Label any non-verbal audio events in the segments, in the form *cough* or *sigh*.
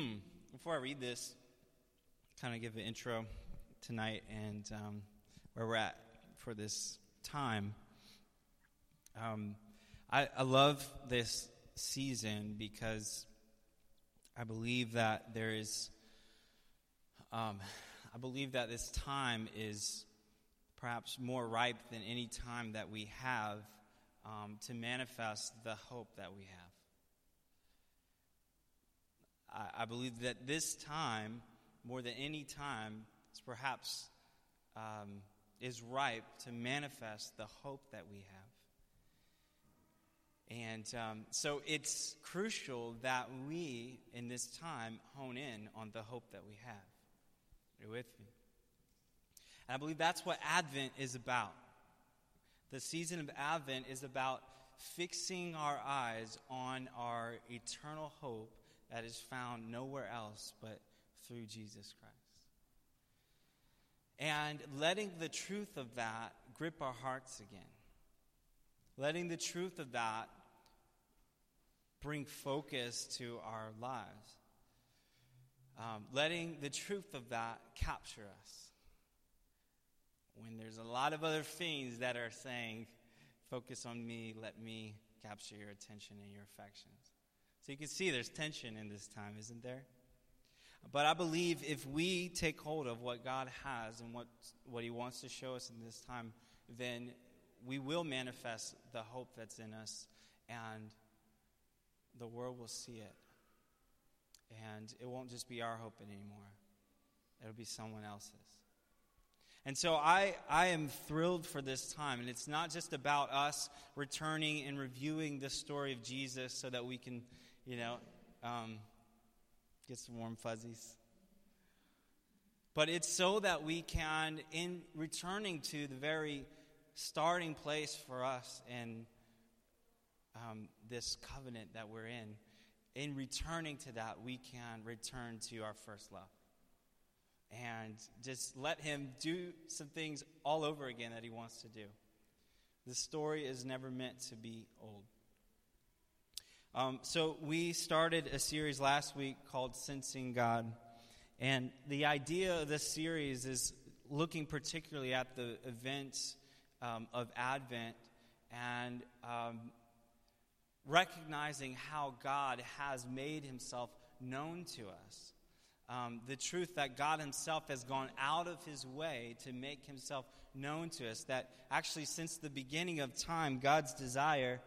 Before I read this, kind of give an intro tonight and um, where we're at for this time. Um, I, I love this season because I believe that there is, um, I believe that this time is perhaps more ripe than any time that we have um, to manifest the hope that we have. I, I, believe that this time, more than any time, is perhaps um, is ripe to manifest the hope that we have. And um, so it's crucial that we, in this time, hone in on the hope that we have. Are you with me? And I believe that's what Advent is about. The season of Advent is about fixing our eyes on our eternal hope that is found nowhere else but through Jesus Christ. And letting the truth of that grip our hearts again. Letting the truth of that bring focus to our lives. Um, letting the truth of that capture us when there's a lot of other things that are saying, focus on me, let me capture your attention and your affections. You can see there's tension in this time, isn't there? But I believe if we take hold of what God has and what, what He wants to show us in this time, then we will manifest the hope that's in us, and the world will see it. And it won't just be our hope anymore, it'll be someone else's. And so I, I am thrilled for this time. And it's not just about us returning and reviewing the story of Jesus so that we can, you know, um, get some warm fuzzies. But it's so that we can, in returning to the very starting place for us in um, this covenant that we're in, in returning to that, we can return to our first love and just let him do some things all over again that he wants to do. The story is never meant to be old. Um, so, we started a series last week called Sensing God. And the idea of this series is looking particularly at the events um, of Advent and um, recognizing how God has made himself known to us um, the truth that God Himself has gone out of His way to make Himself known to us. That actually, since the beginning of time, God's desire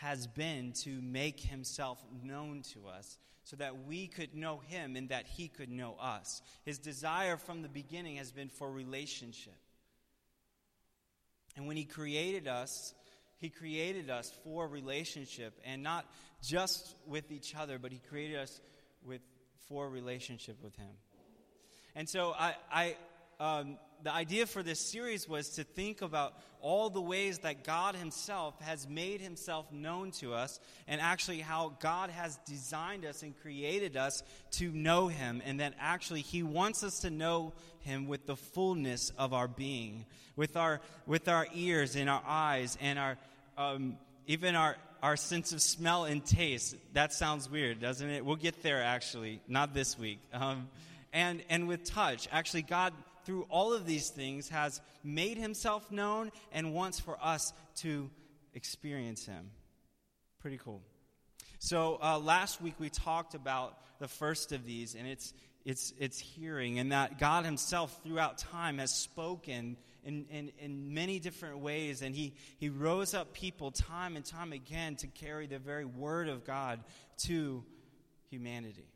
has been to make Himself known to us so that we could know Him and that He could know us. His desire from the beginning has been for relationship. And when He created us, He created us for relationship and not just with each other, but He created us with for relationship with Him. And so I, I um, the idea for this series was to think about all the ways that God Himself has made Himself known to us, and actually how God has designed us and created us to know Him, and that actually He wants us to know Him with the fullness of our being, with our with our ears and our eyes and our um, even our our sense of smell and taste. That sounds weird, doesn't it? We'll get there actually, not this week. Um, and, and with touch, actually, God, through all of these things, has made himself known and wants for us to experience him. Pretty cool. So uh, last week we talked about the first of these, and it's, it's, it's hearing, and that God himself throughout time has spoken in, in, in many different ways. And he, he rose up people time and time again to carry the very word of God to humanity.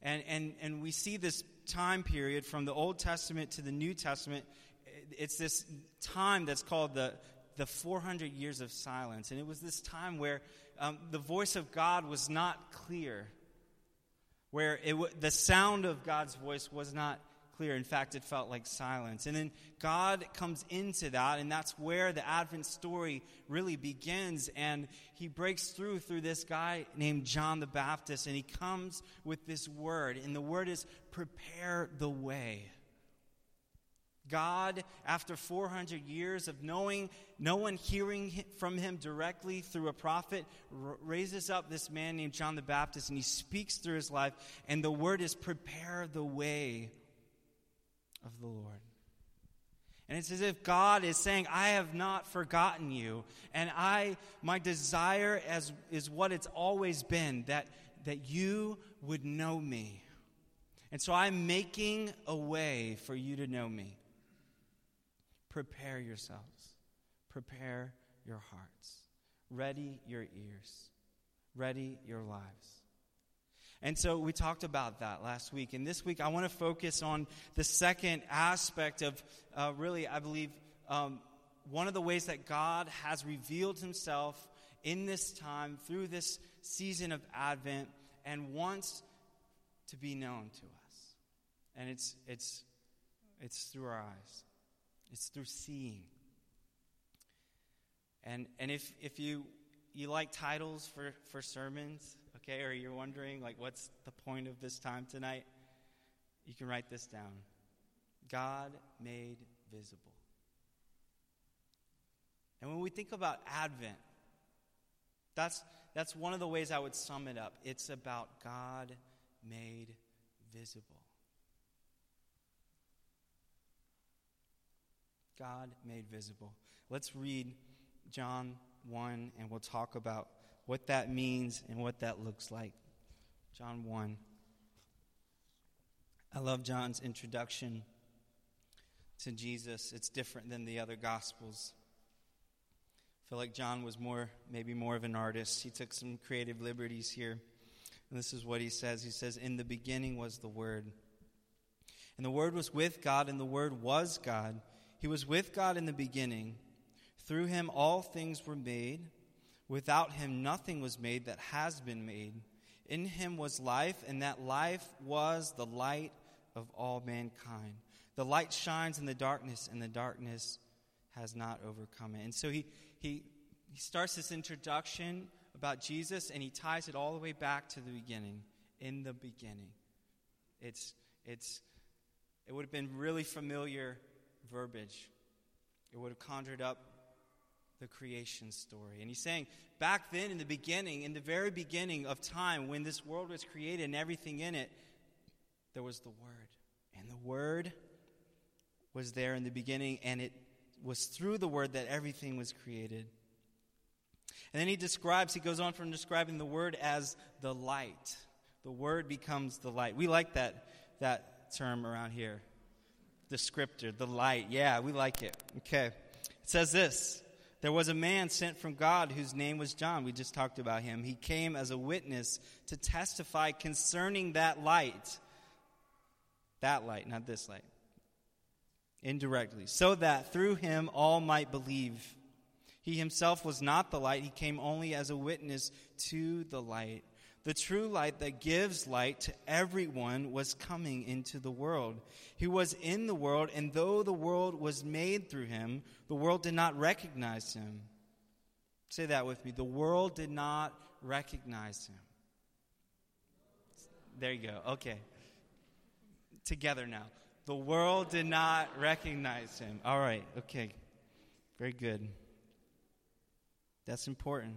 And, and, and we see this time period from the Old Testament to the New Testament. It's this time that's called the, the 400 years of silence. And it was this time where um, the voice of God was not clear, where it, the sound of God's voice was not clear. In fact, it felt like silence. And then God comes into that, and that's where the Advent story really begins. And he breaks through through this guy named John the Baptist, and he comes with this word. And the word is prepare the way. God, after 400 years of knowing, no one hearing from him directly through a prophet, raises up this man named John the Baptist and he speaks through his life. And the word is prepare the way of the Lord. And it's as if God is saying, I have not forgotten you. And I, my desire as, is what it's always been that, that you would know me. And so I'm making a way for you to know me. Prepare yourselves, prepare your hearts, ready your ears, ready your lives. And so we talked about that last week. And this week, I want to focus on the second aspect of uh, really, I believe, um, one of the ways that God has revealed himself in this time through this season of Advent and wants to be known to us. And it's, it's, it's through our eyes. It's through seeing. And, and if, if you, you like titles for, for sermons, okay, or you're wondering, like, what's the point of this time tonight? You can write this down God made visible. And when we think about Advent, that's, that's one of the ways I would sum it up. It's about God made visible. God made visible. Let's read John 1 and we'll talk about what that means and what that looks like. John 1. I love John's introduction to Jesus. It's different than the other gospels. I feel like John was more, maybe more of an artist. He took some creative liberties here. And this is what he says He says, In the beginning was the Word. And the Word was with God, and the Word was God. He was with God in the beginning. Through him all things were made. Without him nothing was made that has been made. In him was life, and that life was the light of all mankind. The light shines in the darkness, and the darkness has not overcome it. And so he, he, he starts this introduction about Jesus, and he ties it all the way back to the beginning. In the beginning. It's, it's, it would have been really familiar verbiage. It would have conjured up the creation story. And he's saying, back then in the beginning, in the very beginning of time, when this world was created and everything in it, there was the Word. And the Word was there in the beginning, and it was through the Word that everything was created. And then he describes, he goes on from describing the Word as the light. The Word becomes the light. We like that, that term around here descriptor, the light. Yeah, we like it. Okay. It says this There was a man sent from God whose name was John. We just talked about him. He came as a witness to testify concerning that light. That light, not this light. Indirectly. So that through him all might believe. He himself was not the light, he came only as a witness to the light. The true light that gives light to everyone was coming into the world. He was in the world, and though the world was made through him, the world did not recognize him. Say that with me. The world did not recognize him. There you go. Okay. Together now. The world did not recognize him. All right. Okay. Very good. That's important.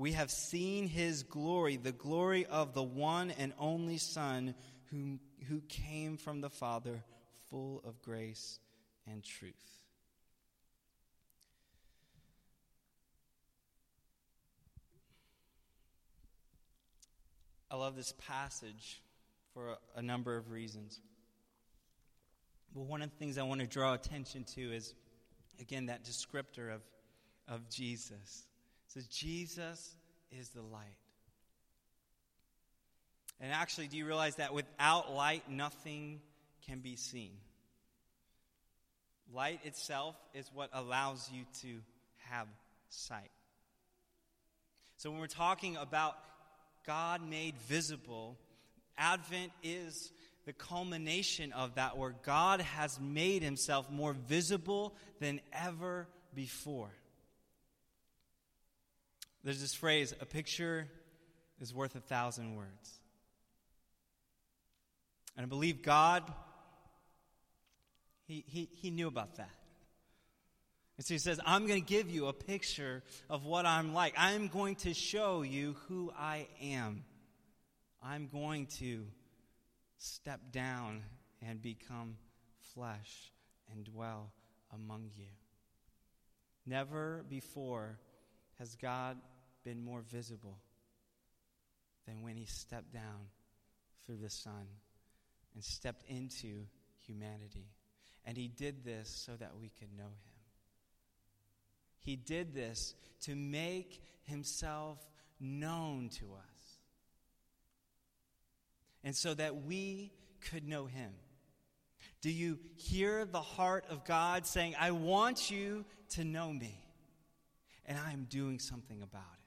we have seen his glory, the glory of the one and only Son who, who came from the Father, full of grace and truth. I love this passage for a, a number of reasons. But one of the things I want to draw attention to is, again, that descriptor of, of Jesus says, Jesus is the light. And actually, do you realize that without light, nothing can be seen? Light itself is what allows you to have sight. So when we're talking about God made visible, Advent is the culmination of that, where God has made himself more visible than ever before. There's this phrase a picture is worth a thousand words. And I believe God, he, he, he knew about that. And so he says, I'm going to give you a picture of what I'm like. I'm going to show you who I am. I'm going to step down and become flesh and dwell among you. Never before has God been more visible than when he stepped down through the Son and stepped into humanity. And he did this so that we could know him. He did this to make himself known to us. And so that we could know him. Do you hear the heart of God saying, I want you to know me, and I am doing something about it?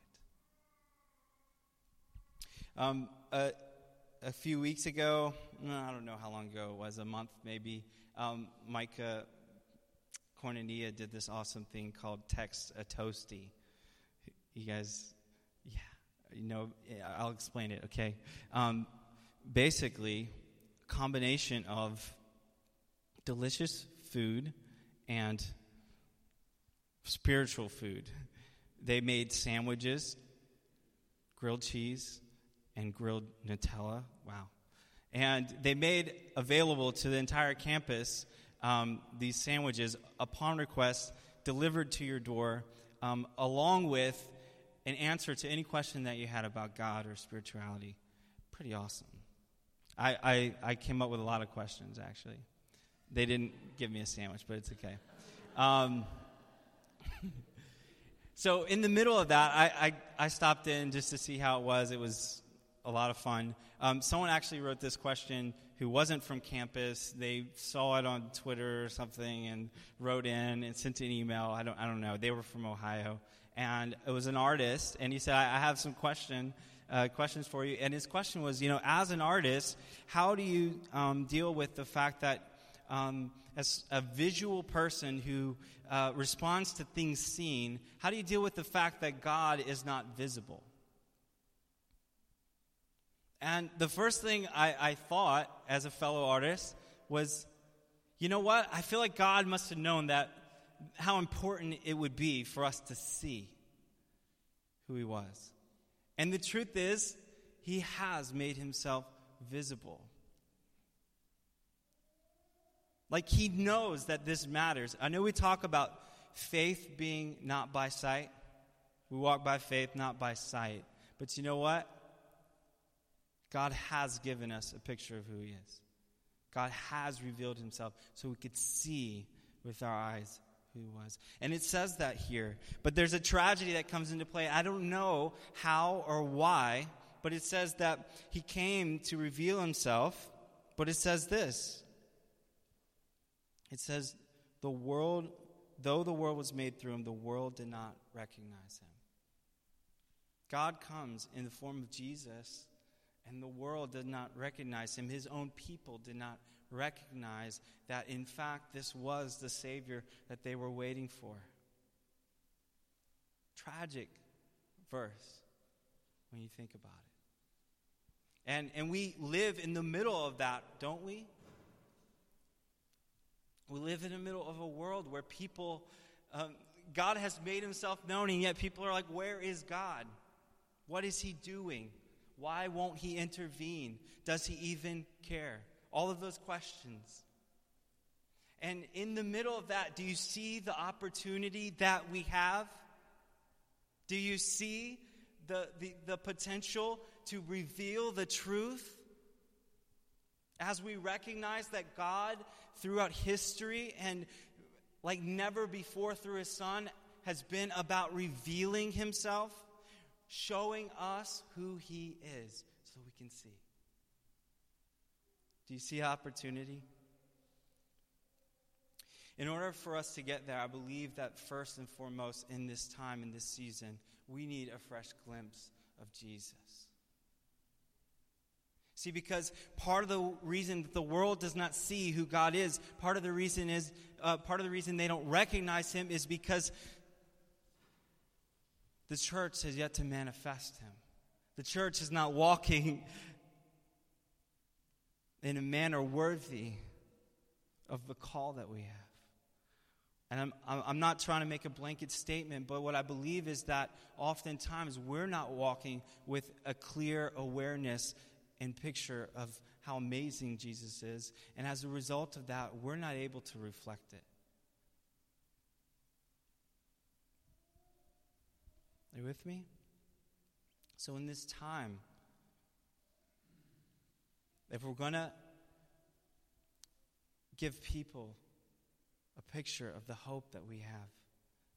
Um, a, a few weeks ago, I don't know how long ago it was, a month maybe, um, Micah Cornelia did this awesome thing called Text a Toasty. You guys, yeah, you know, I'll explain it, okay? Um, basically, combination of delicious food and spiritual food. They made sandwiches, grilled cheese, and grilled Nutella. Wow. And they made available to the entire campus um, these sandwiches upon request delivered to your door, um, along with an answer to any question that you had about God or spirituality. Pretty awesome. I, I, I came up with a lot of questions, actually. They didn't give me a sandwich, but it's okay. Um, *laughs* so, in the middle of that, I, I, I, stopped in just to see how it was. It was a lot of fun. Um, someone actually wrote this question who wasn't from campus. They saw it on Twitter or something and wrote in and sent an email. I don't, I don't know. They were from Ohio. And it was an artist, and he said, I, I have some question, uh, questions for you. And his question was, you know, as an artist, how do you um, deal with the fact that um, as a visual person who uh, responds to things seen, how do you deal with the fact that God is not visible? And the first thing I, I thought as a fellow artist was, you know what? I feel like God must have known that how important it would be for us to see who he was. And the truth is, he has made himself visible. Like he knows that this matters. I know we talk about faith being not by sight. We walk by faith, not by sight. But you know what? God has given us a picture of who He is. God has revealed Himself so we could see with our eyes who He was. And it says that here. But there's a tragedy that comes into play. I don't know how or why, but it says that He came to reveal Himself. But it says this it says, the world, though the world was made through Him, the world did not recognize Him. God comes in the form of Jesus and the world did not recognize him. His own people did not recognize that, in fact, this was the Savior that they were waiting for. Tragic verse when you think about it. And, and we live in the middle of that, don't we? We live in the middle of a world where people, um, God has made himself known, and yet people are like, Where is God? What is he doing? Why won't he intervene? Does he even care? All of those questions. And in the middle of that, do you see the opportunity that we have? Do you see the, the, the potential to reveal the truth? As we recognize that God, throughout history and like never before through his Son, has been about revealing himself showing us who He is so we can see. Do you see opportunity? In order for us to get there, I believe that first and foremost in this time, in this season, we need a fresh glimpse of Jesus. See, because part of the reason that the world does not see who God is, part of the reason is, uh, part of the reason they don't recognize Him is because the church has yet to manifest Him. The church is not walking in a manner worthy of the call that we have. And I'm, I'm not trying to make a blanket statement, but what I believe is that oftentimes we're not walking with a clear awareness and picture of how amazing Jesus is. And as a result of that, we're not able to reflect it. Are you with me? So, in this time, if we're going to give people a picture of the hope that we have,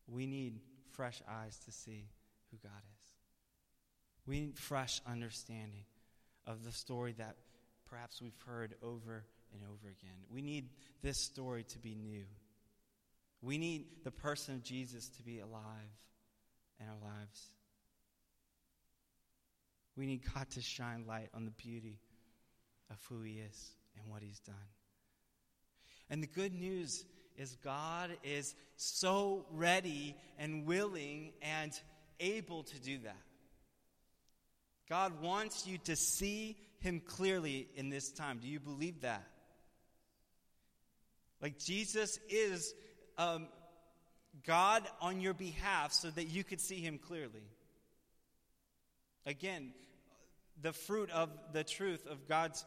we need fresh eyes to see who God is. We need fresh understanding of the story that perhaps we've heard over and over again. We need this story to be new. We need the person of Jesus to be alive in our lives. We need God to shine light on the beauty of who He is and what He's done. And the good news is God is so ready and willing and able to do that. God wants you to see Him clearly in this time. Do you believe that? Like Jesus is um, God on your behalf so that you could see Him clearly. Again, the fruit of the truth of God's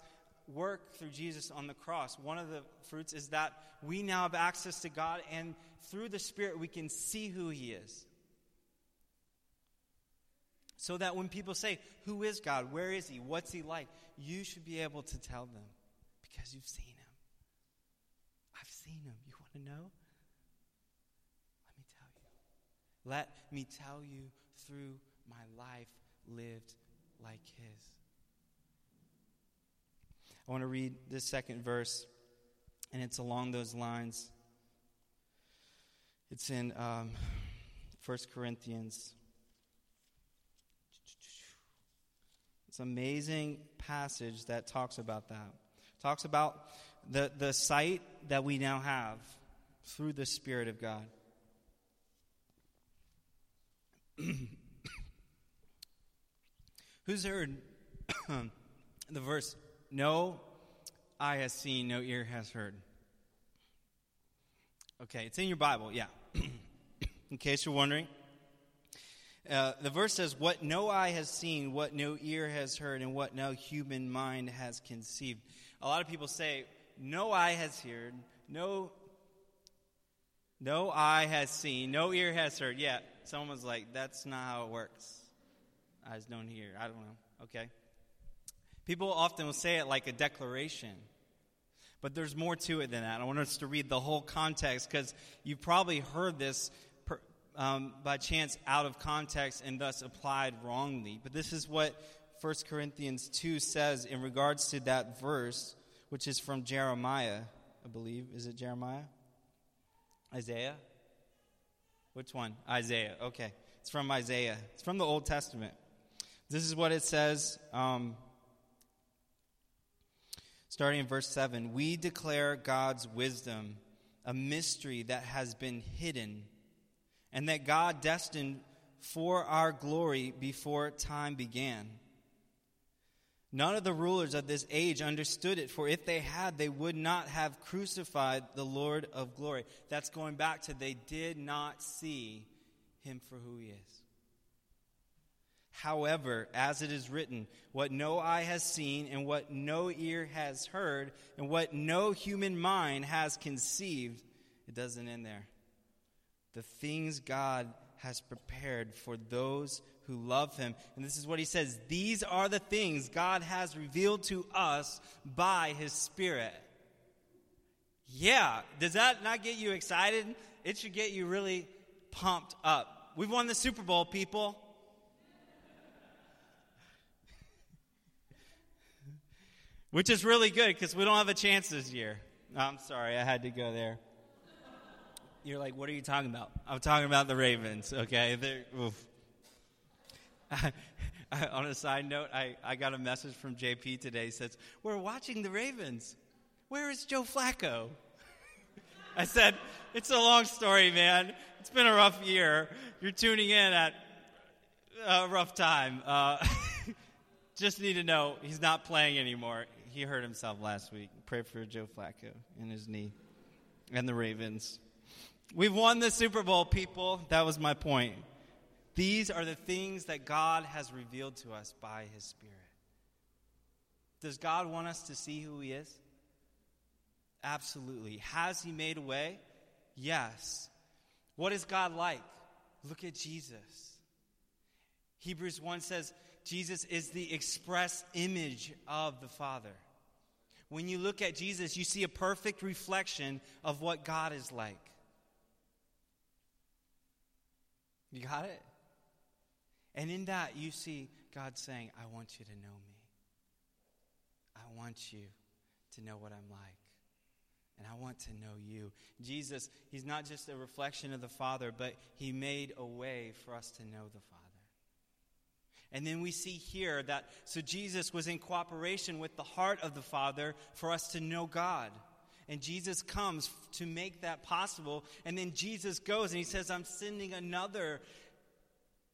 work through Jesus on the cross, one of the fruits is that we now have access to God, and through the Spirit, we can see who He is. So that when people say, Who is God? Where is He? What's He like? You should be able to tell them because you've seen Him. I've seen Him. You want to know? Let me tell you. Let me tell you through my life lived like His. I want to read this second verse, and it's along those lines. It's in um, 1 Corinthians. It's an amazing passage that talks about that. Talks about the, the sight that we now have through the Spirit of God. *coughs* Who's heard *coughs* the verse no eye has seen, no ear has heard. Okay, it's in your Bible, yeah. *coughs* in case you're wondering. Uh, the verse says, What no eye has seen, what no ear has heard, and what no human mind has conceived. A lot of people say, No eye has heard, no, no eye has seen, no ear has heard. Yeah, someone's like, That's not how it works. Eyes don't hear. I don't know. Okay. People often will say it like a declaration, but there's more to it than that. I want us to read the whole context because you've probably heard this per, um, by chance out of context and thus applied wrongly. But this is what 1 Corinthians 2 says in regards to that verse, which is from Jeremiah, I believe. Is it Jeremiah? Isaiah? Which one? Isaiah. Okay. It's from Isaiah. It's from the Old Testament. This is what it says. Um, starting in verse 7 We declare God's wisdom, a mystery that has been hidden, and that God destined for our glory before time began. None of the rulers of this age understood it, for if they had, they would not have crucified the Lord of glory. That's going back to they did not see him for who he is. However, as it is written, what no eye has seen, and what no ear has heard, and what no human mind has conceived, it doesn't end there. The things God has prepared for those who love him. And this is what he says These are the things God has revealed to us by his Spirit. Yeah, does that not get you excited? It should get you really pumped up. We've won the Super Bowl, people. *laughs* which is really good because we don't have a chance this year. I'm sorry, I had to go there. You're like, what are you talking about? I'm talking about the Ravens, okay? *laughs* on a side note, I, I got a message from JP today. He says, We're watching the Ravens. Where is Joe Flacco? *laughs* I said, It's a long story, man. It's been a rough year. You're tuning in at a rough time. Uh, *laughs* just need to know he's not playing anymore. He hurt himself last week. Pray for Joe Flacco and his knee and the Ravens. We've won the Super Bowl, people. That was my point. These are the things that God has revealed to us by His Spirit. Does God want us to see who He is? Absolutely. Has He made a way? Yes. What is God like? Look at Jesus. Hebrews 1 says, Jesus is the express image of the Father. When you look at Jesus, you see a perfect reflection of what God is like. You got it? And in that, you see God saying, I want you to know me. I want you to know what I'm like. And I want to know you. Jesus, He's not just a reflection of the Father, but He made a way for us to know the Father. And then we see here that, so Jesus was in cooperation with the heart of the Father for us to know God. And Jesus comes to make that possible. And then Jesus goes and he says, I'm sending another.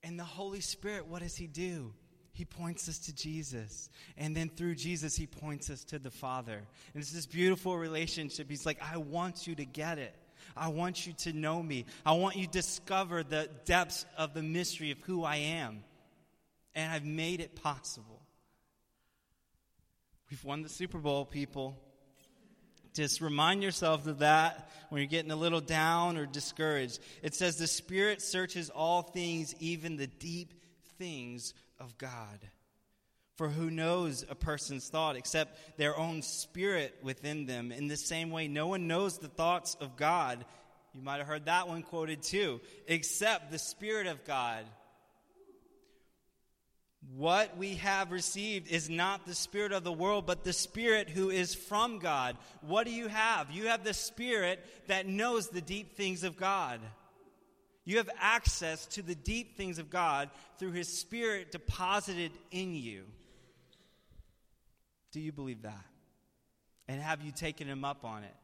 And the Holy Spirit, what does he do? He points us to Jesus. And then through Jesus, he points us to the Father. And it's this beautiful relationship. He's like, I want you to get it. I want you to know me. I want you to discover the depths of the mystery of who I am and I've made it possible. We've won the Super Bowl, people. Just remind yourself of that when you're getting a little down or discouraged. It says, The Spirit searches all things, even the deep things of God. For who knows a person's thought except their own spirit within them? In the same way, no one knows the thoughts of God. You might have heard that one quoted too, except the Spirit of God what we have received is not the Spirit of the world, but the Spirit who is from God. What do you have? You have the Spirit that knows the deep things of God. You have access to the deep things of God through His Spirit deposited in you. Do you believe that? And have you taken Him up on it?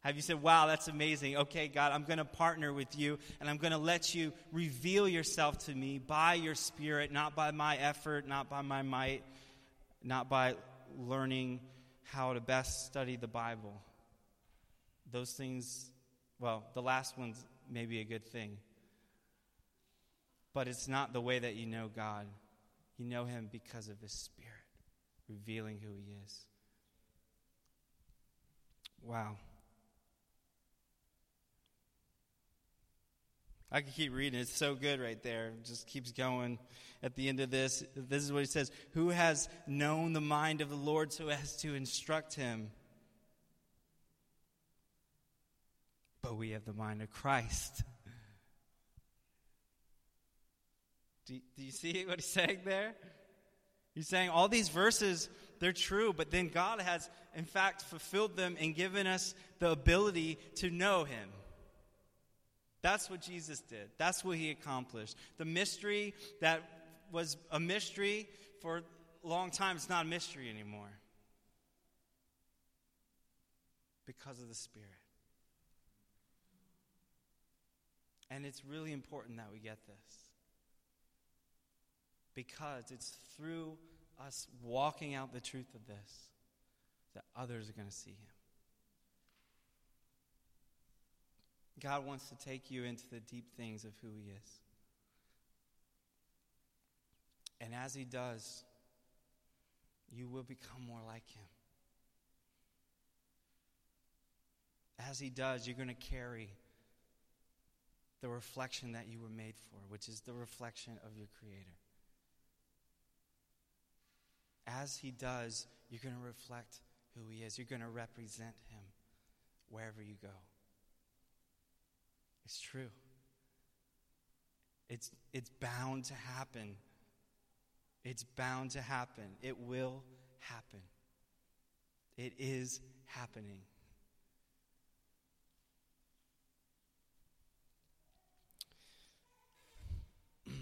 Have you said, wow, that's amazing? Okay, God, I'm going to partner with you and I'm going to let you reveal yourself to me by your spirit, not by my effort, not by my might, not by learning how to best study the Bible. Those things, well, the last one's maybe a good thing. But it's not the way that you know God. You know Him because of His Spirit, revealing who He is. Wow. I can keep reading. It's so good right there. It just keeps going at the end of this. This is what he says Who has known the mind of the Lord so as to instruct him? But we have the mind of Christ. *laughs* Do, do you see what he's saying there? He's saying all these verses, they're true, but then God has, in fact, fulfilled them and given us the ability to know him. That's what Jesus did. That's what he accomplished. The mystery that was a mystery for a long time, is not a mystery anymore. Because of the Spirit. And it's really important that we get this. Because it's through us walking out the truth of this that others are going to see Him. God wants to take you into the deep things of who He is. And as He does, you will become more like Him. As He does, you're going to carry the reflection that you were made for, which is the reflection of your Creator. As He does, you're going to reflect who He is. You're going to represent Him wherever you go. It's true. It's, it's bound to happen. It's bound to happen. It will happen. It is happening. *clears throat*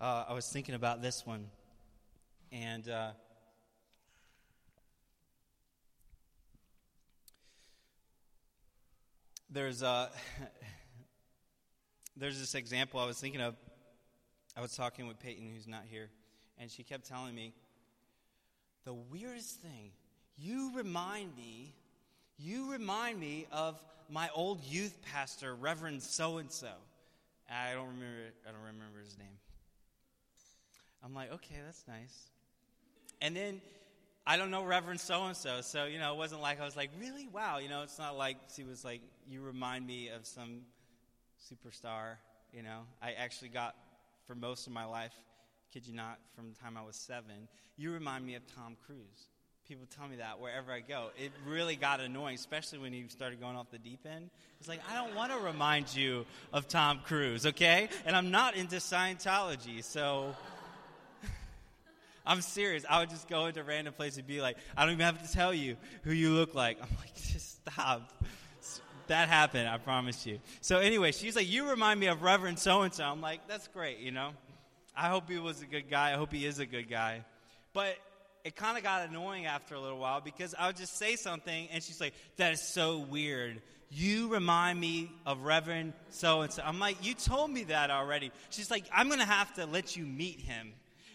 Uh, I was thinking about this one, and uh, there's, uh, *laughs* there's this example I was thinking of. I was talking with Peyton, who's not here, and she kept telling me the weirdest thing. You remind me, you remind me of my old youth pastor, Reverend so and so. I don't remember. I don't remember his name. I'm like, okay, that's nice. And then I don't know Reverend so and so, so you know, it wasn't like I was like, really, wow, you know, it's not like she was like, you remind me of some superstar. You know, I actually got for most of my life, kid you not, from the time I was seven. You remind me of Tom Cruise. People tell me that wherever I go. It really got annoying, especially when he started going off the deep end. It's like, I don't want to remind you of Tom Cruise, okay? And I'm not into Scientology, so. *laughs* I'm serious. I would just go into random places and be like, I don't even have to tell you who you look like. I'm like, just stop. That happened, I promise you. So, anyway, she's like, You remind me of Reverend so and so. I'm like, That's great, you know? I hope he was a good guy. I hope he is a good guy. But it kind of got annoying after a little while because I would just say something and she's like, That is so weird. You remind me of Reverend so and so. I'm like, You told me that already. She's like, I'm going to have to let you meet him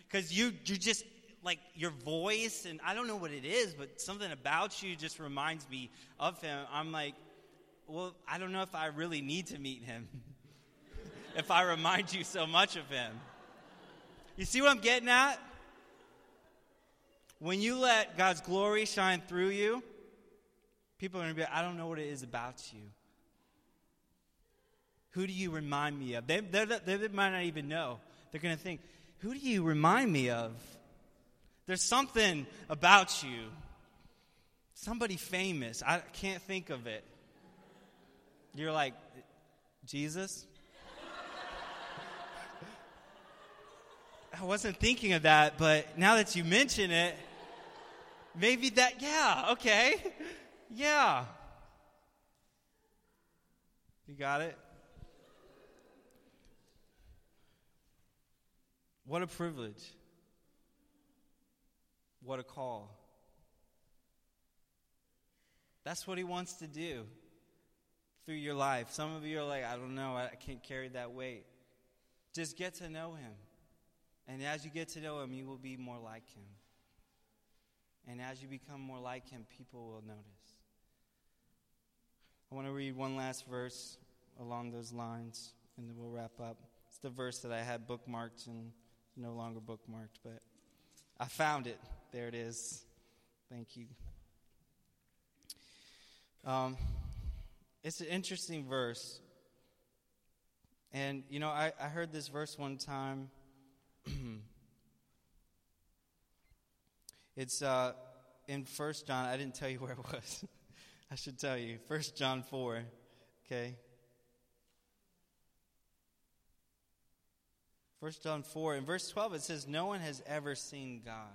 because you, you just, like, your voice, and I don't know what it is, but something about you just reminds me of him. I'm like, Well, I don't know if I really need to meet him *laughs* if I remind you so much of him. You see what I'm getting at? When you let God's glory shine through you, people are going to be like, I don't know what it is about you. Who do you remind me of? They, they, they might not even know. They're going to think, Who do you remind me of? There's something about you. Somebody famous. I can't think of it. You're like, Jesus? I wasn't thinking of that, but now that you mention it, Maybe that, yeah, okay. Yeah. You got it? What a privilege. What a call. That's what he wants to do through your life. Some of you are like, I don't know, I can't carry that weight. Just get to know him. And as you get to know him, you will be more like him. And as you become more like him, people will notice. I want to read one last verse along those lines, and then we'll wrap up. It's the verse that I had bookmarked and no longer bookmarked, but I found it. There it is. Thank you. Um, it's an interesting verse. And, you know, I, I heard this verse one time. *clears throat* It's uh, in First John. I didn't tell you where it was. *laughs* I should tell you. First John 4. Okay. First John 4. In verse 12, it says, No one has ever seen God.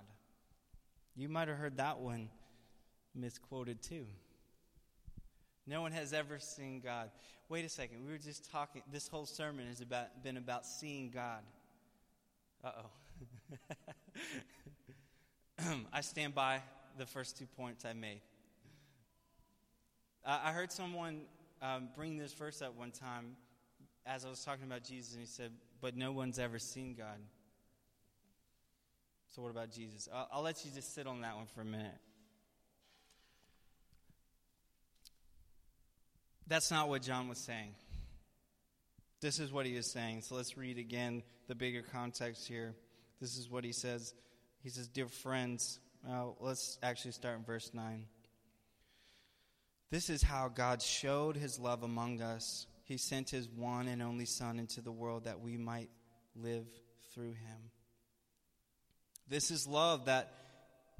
You might have heard that one misquoted too. No one has ever seen God. Wait a second. We were just talking. This whole sermon has about, been about seeing God. Uh oh. *laughs* I stand by the first two points I made. I heard someone um, bring this verse up one time as I was talking about Jesus, and he said, But no one's ever seen God. So, what about Jesus? I'll, I'll let you just sit on that one for a minute. That's not what John was saying. This is what he is saying. So let's read again the bigger context here. This is what he says he says, Dear friends, uh, let's actually start in verse 9. This is how God showed his love among us. He sent his one and only Son into the world that we might live through him. This is love that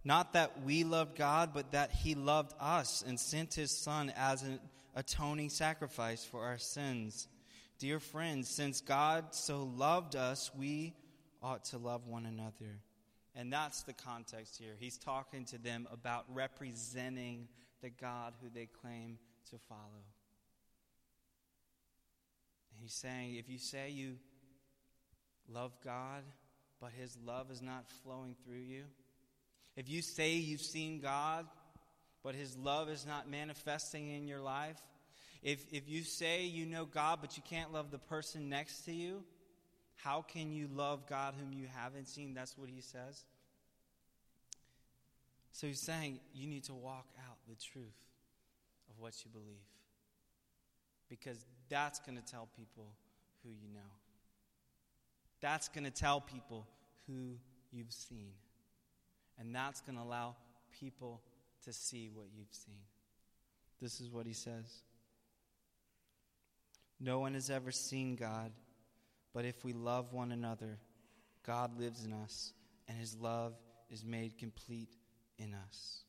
not that we loved God, but that he loved us and sent his Son as an atoning sacrifice for our sins. Dear friends, since God so loved us, we ought to love one another. And that's the context here. He's talking to them about representing the God who they claim to follow. And he's saying, if you say you love God but his love is not flowing through you, if you say you've seen God, but his love is not manifesting in your life, if, if you say you know God, but you can't love the person next to you, how can you love God whom you haven't seen? That's what he says. So he's saying you need to walk out the truth of what you believe. Because that's going to tell people who you know. That's going to tell people who you've seen. And that's going to allow people to see what you've seen. This is what he says No one has ever seen God, but if we love one another, God lives in us, and his love is made complete in us.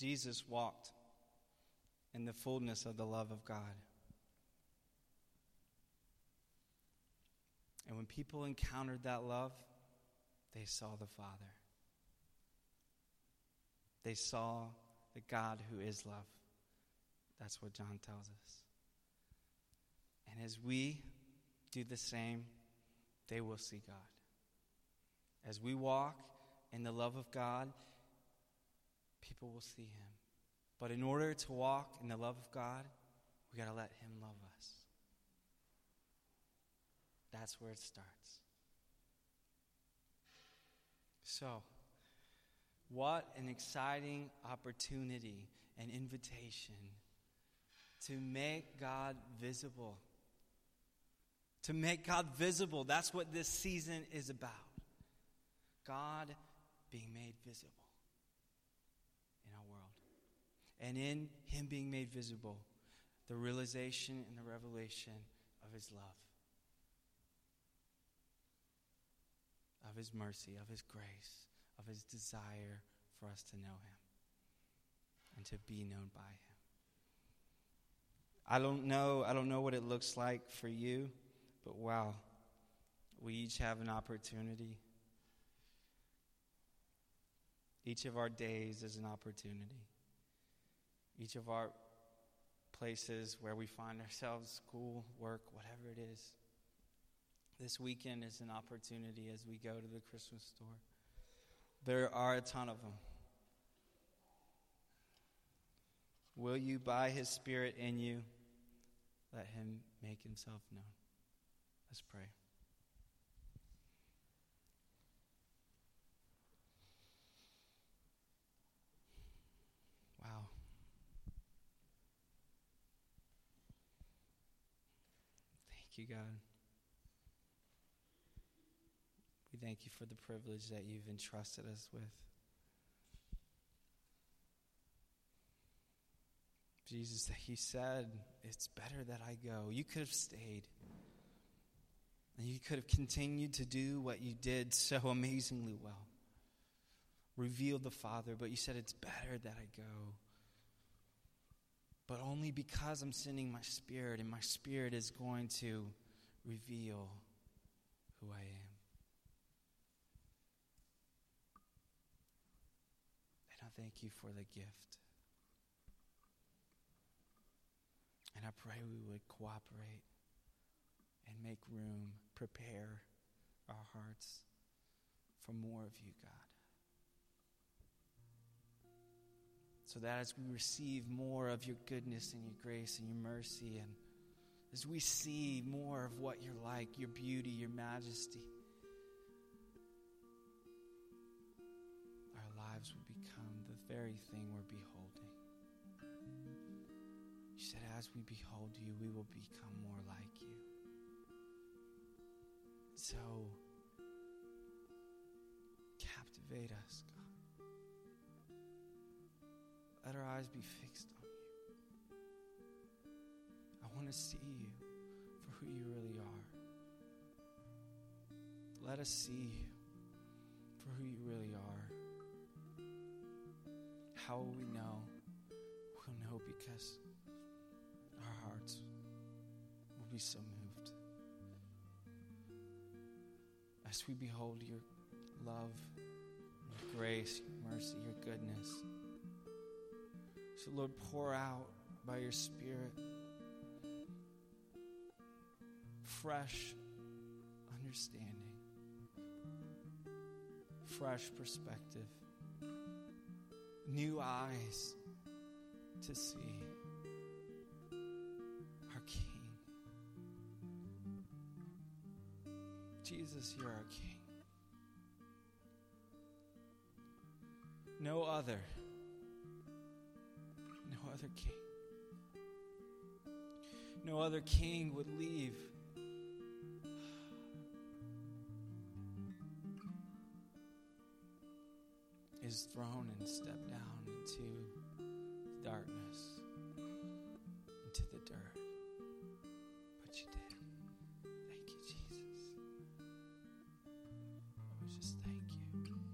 Jesus walked in the fullness of the love of God. And when people encountered that love, they saw the Father. They saw the God who is love. That's what John tells us. And as we do the same, they will see God. As we walk in the love of God, people will see Him. But in order to walk in the love of God, we got to let Him love us. That's where it starts. So, what an exciting opportunity and invitation to make God visible. To make God visible. That's what this season is about. God being made visible in our world. And in Him being made visible, the realization and the revelation of His love. Of His mercy, of His grace, of His desire for us to know Him and to be known by Him. I don't know, I don't know what it looks like for you, but wow, we each have an opportunity. Each of our days is an opportunity. Each of our places where we find ourselves, school, work, whatever it is, this weekend is an opportunity as we go to the Christmas store. There are a ton of them. Will you, by His Spirit in you, let Him make Himself known? Let's pray. Wow. Thank you, God. We thank you for the privilege that you've entrusted us with. Jesus, that you said, It's better that I go. You could have stayed. And you could have continued to do what you did so amazingly well. Reveal the Father, but you said, It's better that I go. But only because I'm sending my Spirit, and my Spirit is going to reveal who I am. Thank you for the gift. And I pray we would cooperate and make room, prepare our hearts for more of you, God. So that as we receive more of your goodness and your grace and your mercy, and as we see more of what you're like, your beauty, your majesty, very thing we're beholding. You said, as we behold you, we will become more like you. So, captivate us, God. Let our eyes be fixed on you. I want to see you for who you really are. Let us see you for who you really are. How will we know? We'll know because our hearts will be so moved. As we behold your love, your grace, your mercy, your goodness. So, Lord, pour out by your Spirit fresh understanding, fresh perspective, new eyes to see our King. Jesus, you're our King. No other. No other king. No other king would leave his throne and step dirt. But you did. Thank you, Jesus. I was just thank you.